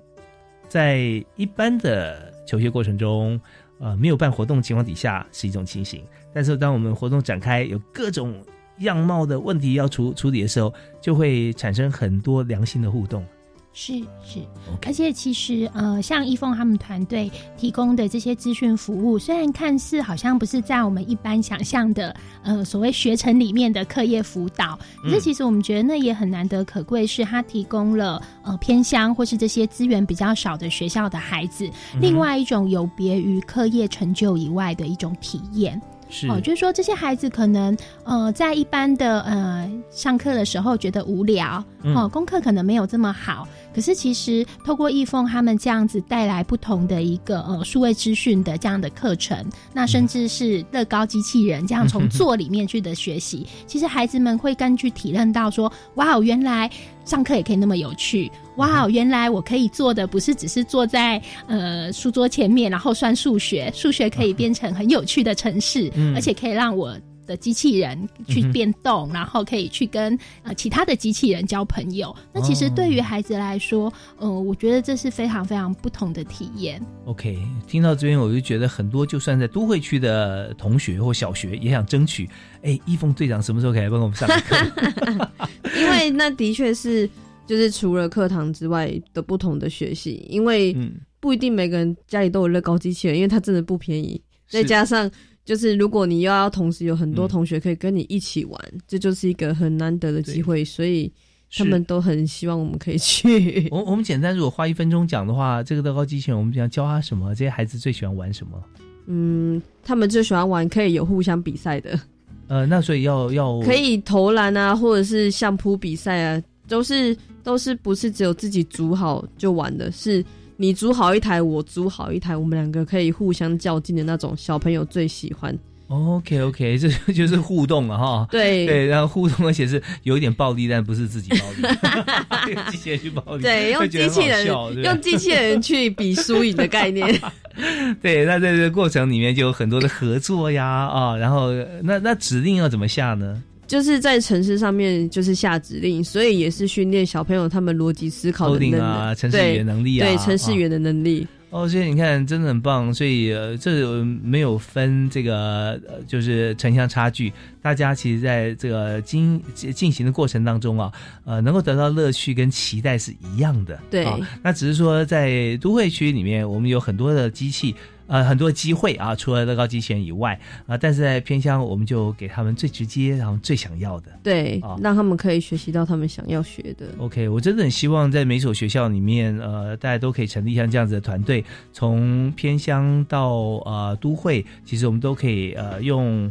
在一般的求学过程中。呃，没有办活动情况底下是一种情形，但是当我们活动展开，有各种样貌的问题要处处理的时候，就会产生很多良性的互动。是是，而且其实呃，像一凤他们团队提供的这些资讯服务，虽然看似好像不是在我们一般想象的呃所谓学程里面的课业辅导，可是其实我们觉得那也很难得可贵，是他提供了呃偏乡或是这些资源比较少的学校的孩子，另外一种有别于课业成就以外的一种体验。哦，就是说这些孩子可能呃在一般的呃上课的时候觉得无聊，哦，功课可能没有这么好。可是其实透过易凤他们这样子带来不同的一个呃数位资讯的这样的课程，那甚至是乐高机器人这样从做里面去的学习，其实孩子们会根据体认到说，哇，原来上课也可以那么有趣，哇，原来我可以做的不是只是坐在呃书桌前面然后算数学，数学可以变成很有趣的程式，而且可以让我。的机器人去变动，然后可以去跟呃其他的机器人交朋友。那其实对于孩子来说，呃，我觉得这是非常非常不同的体验。OK，听到这边我就觉得很多，就算在都会区的同学或小学也想争取。哎，一峰队长什么时候可以来帮我们上课？因为那的确是就是除了课堂之外的不同的学习，因为不一定每个人家里都有乐高机器人，因为它真的不便宜，再加上。就是如果你又要同时有很多同学可以跟你一起玩，这就是一个很难得的机会，所以他们都很希望我们可以去。我我们简单如果花一分钟讲的话，这个乐高机器人我们想教他什么？这些孩子最喜欢玩什么？嗯，他们最喜欢玩可以有互相比赛的。呃，那所以要要可以投篮啊，或者是相扑比赛啊，都是都是不是只有自己组好就玩的，是。你租好一台，我租好一台，我们两个可以互相较劲的那种，小朋友最喜欢。OK OK，这就是互动了哈。对对，然后互动，而且是有一点暴力，但不是自己暴力，用机器人去暴力。对，用机器人用机器人去比输赢的概念。对，那在这个过程里面就有很多的合作呀啊，然后那那指令要怎么下呢？就是在城市上面就是下指令，所以也是训练小朋友他们逻辑思考的能力啊，城市语言能力啊，对城市语言的能力。哦，所以你看，真的很棒。所以呃，这没有分这个，就是城乡差距，大家其实在这个进进行的过程当中啊，呃，能够得到乐趣跟期待是一样的。对，那只是说在都会区里面，我们有很多的机器。呃，很多机会啊，除了乐高机器人以外啊，但是在偏乡，我们就给他们最直接，然后最想要的，对，让他们可以学习到他们想要学的。OK，我真的很希望在每所学校里面，呃，大家都可以成立像这样子的团队，从偏乡到呃都会，其实我们都可以呃用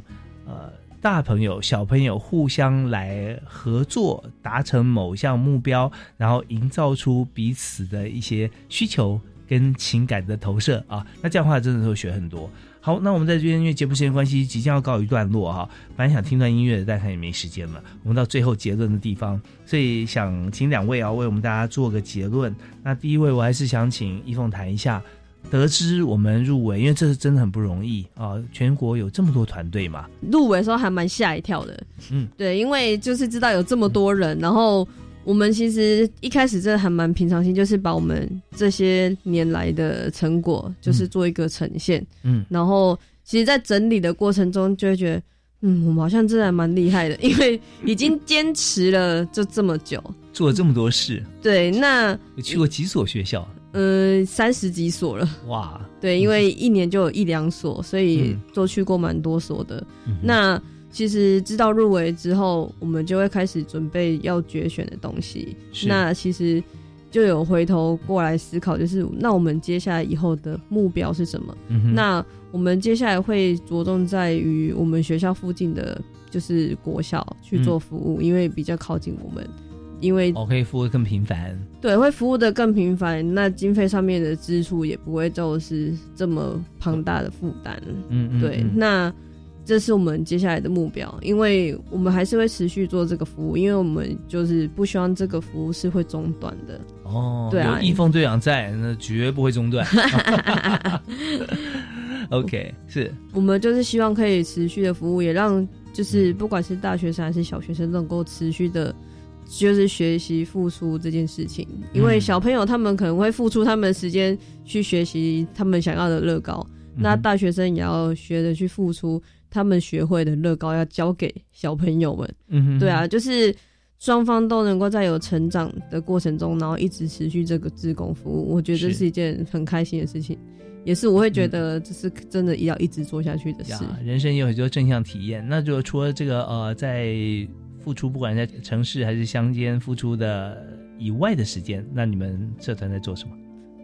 呃大朋友小朋友互相来合作，达成某项目标，然后营造出彼此的一些需求。跟情感的投射啊，那这样的话真的会学很多。好，那我们在这边因为节目时间关系，即将要告一段落哈。本来想听段音乐的，但他也没时间了。我们到最后结论的地方，所以想请两位啊为我们大家做个结论。那第一位，我还是想请一凤谈一下，得知我们入围，因为这是真的很不容易啊。全国有这么多团队嘛，入围的时候还蛮吓一跳的。嗯，对，因为就是知道有这么多人，然后。我们其实一开始真的还蛮平常心，就是把我们这些年来的成果，就是做一个呈现。嗯，然后其实，在整理的过程中，就会觉得，嗯，我们好像真的还蛮厉害的，因为已经坚持了就这么久，做了这么多事。对，那你去过几所学校？呃，三十几所了。哇，对，因为一年就有一两所，所以都去过蛮多所的。那。其实知道入围之后，我们就会开始准备要决选的东西。那其实就有回头过来思考，就是那我们接下来以后的目标是什么？那我们接下来会着重在于我们学校附近的，就是国小去做服务，因为比较靠近我们。因为我可以服务更频繁，对，会服务的更频繁，那经费上面的支出也不会就是这么庞大的负担。嗯，对，那这是我们接下来的目标，因为我们还是会持续做这个服务，因为我们就是不希望这个服务是会中断的。哦，对啊，有易峰队长在，那绝不会中断。OK，是我们就是希望可以持续的服务，也让就是不管是大学生还是小学生，能够持续的。就是学习付出这件事情，因为小朋友他们可能会付出他们的时间去学习他们想要的乐高，那大学生也要学着去付出他们学会的乐高，要交给小朋友们。嗯，对啊，就是双方都能够在有成长的过程中，然后一直持续这个自工服务，我觉得这是一件很开心的事情，也是我会觉得这是真的要一直做下去的事。人生有很多正向体验，那就除了这个呃，在付出不管在城市还是乡间付出的以外的时间，那你们社团在做什么？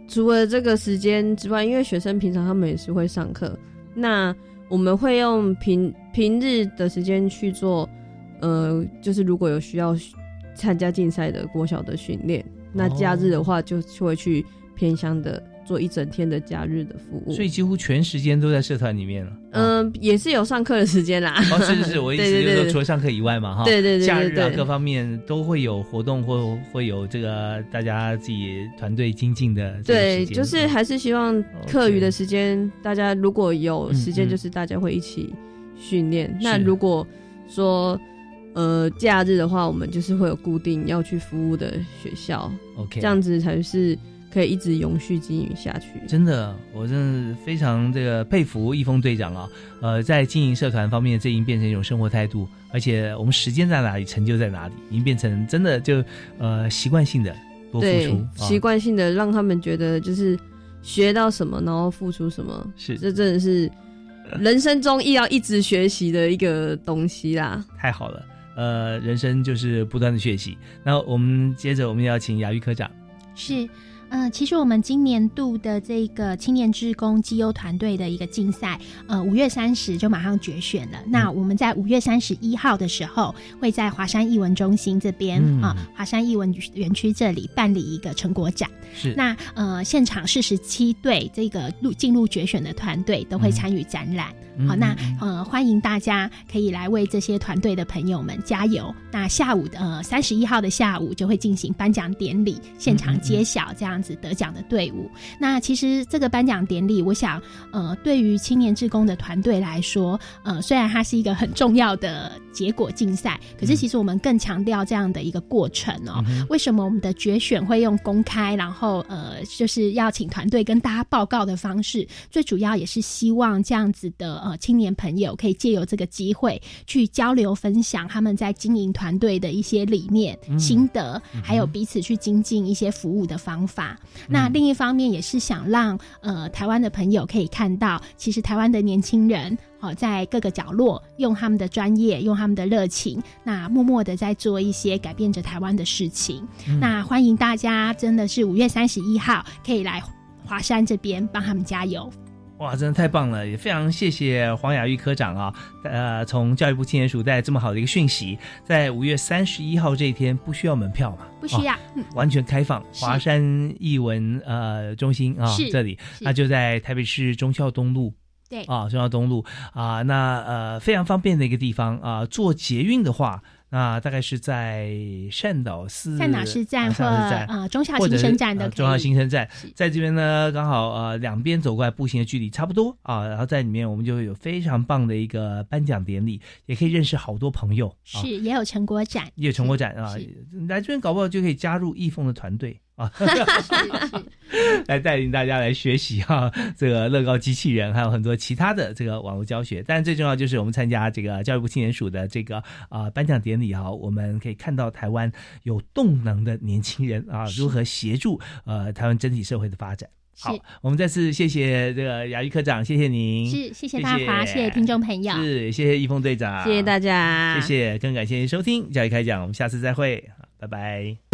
除了这个时间之外，因为学生平常他们也是会上课，那我们会用平平日的时间去做，呃，就是如果有需要参加竞赛的国小的训练，那假日的话就会去偏乡的。做一整天的假日的服务，所以几乎全时间都在社团里面了。嗯，也是有上课的时间啦。哦，是是是，我意思 就是说，除了上课以外嘛，哈，对对对，假日啊各方面都会有活动，或会有这个大家自己团队精进的。对，就是还是希望课余的时间，大家如果有时间，就是大家会一起训练。那如果说呃假日的话，我们就是会有固定要去服务的学校。OK，这样子才是。可以一直永续经营下去。真的，我真的非常这个佩服易峰队长啊！呃，在经营社团方面，这已经变成一种生活态度，而且我们时间在哪里，成就在哪里，已经变成真的就呃习惯性的多付出，习惯性的让他们觉得就是学到什么，然后付出什么，是这真的是人生中亦要一直学习的一个东西啦。太好了，呃，人生就是不断的学习。那我们接着我们要请雅玉科长，是。嗯，其实我们今年度的这个青年志工绩优团队的一个竞赛，呃，五月三十就马上决选了。那我们在五月三十一号的时候，会在华山艺文中心这边啊，华山艺文园区这里办理一个成果展。是。那呃，现场四十七队这个入进入决选的团队都会参与展览。好，那呃，欢迎大家可以来为这些团队的朋友们加油。那下午的呃三十一号的下午就会进行颁奖典礼，现场揭晓这样子得奖的队伍。那其实这个颁奖典礼，我想呃，对于青年志工的团队来说，呃，虽然它是一个很重要的结果竞赛，可是其实我们更强调这样的一个过程哦。为什么我们的决选会用公开，然后呃，就是要请团队跟大家报告的方式？最主要也是希望这样子的。呃，青年朋友可以借由这个机会去交流分享他们在经营团队的一些理念、心得，还有彼此去精进一些服务的方法。那另一方面也是想让呃台湾的朋友可以看到，其实台湾的年轻人好在各个角落用他们的专业、用他们的热情，那默默的在做一些改变着台湾的事情。那欢迎大家，真的是五月三十一号可以来华山这边帮他们加油。哇，真的太棒了！也非常谢谢黄雅玉科长啊，呃，从教育部青年署带来这么好的一个讯息，在五月三十一号这一天不需要门票嘛？不需要，完全开放。华山艺文呃中心啊，这里，那就在台北市忠孝东路。对啊，忠孝东路啊，那呃非常方便的一个地方啊，坐捷运的话。那大概是在善导寺、善导寺站或啊中校新生站的中校新生站，在这边呢，刚好呃两边走过来步行的距离差不多啊。然后在里面，我们就有非常棒的一个颁奖典礼，也可以认识好多朋友。是，也有成果展，也有成果展啊。来这边搞不好就可以加入易凤的团队。啊，来带领大家来学习哈，这个乐高机器人，还有很多其他的这个网络教学。但最重要就是我们参加这个教育部青年署的这个啊颁奖典礼哈，我们可以看到台湾有动能的年轻人啊，如何协助呃台湾整体社会的发展。好，我们再次谢谢这个雅玉科长，谢谢您，是谢谢大华，谢谢。听众朋友，是谢谢易峰队长，谢谢大家，谢谢，更感谢您收听教育开讲，我们下次再会，拜拜。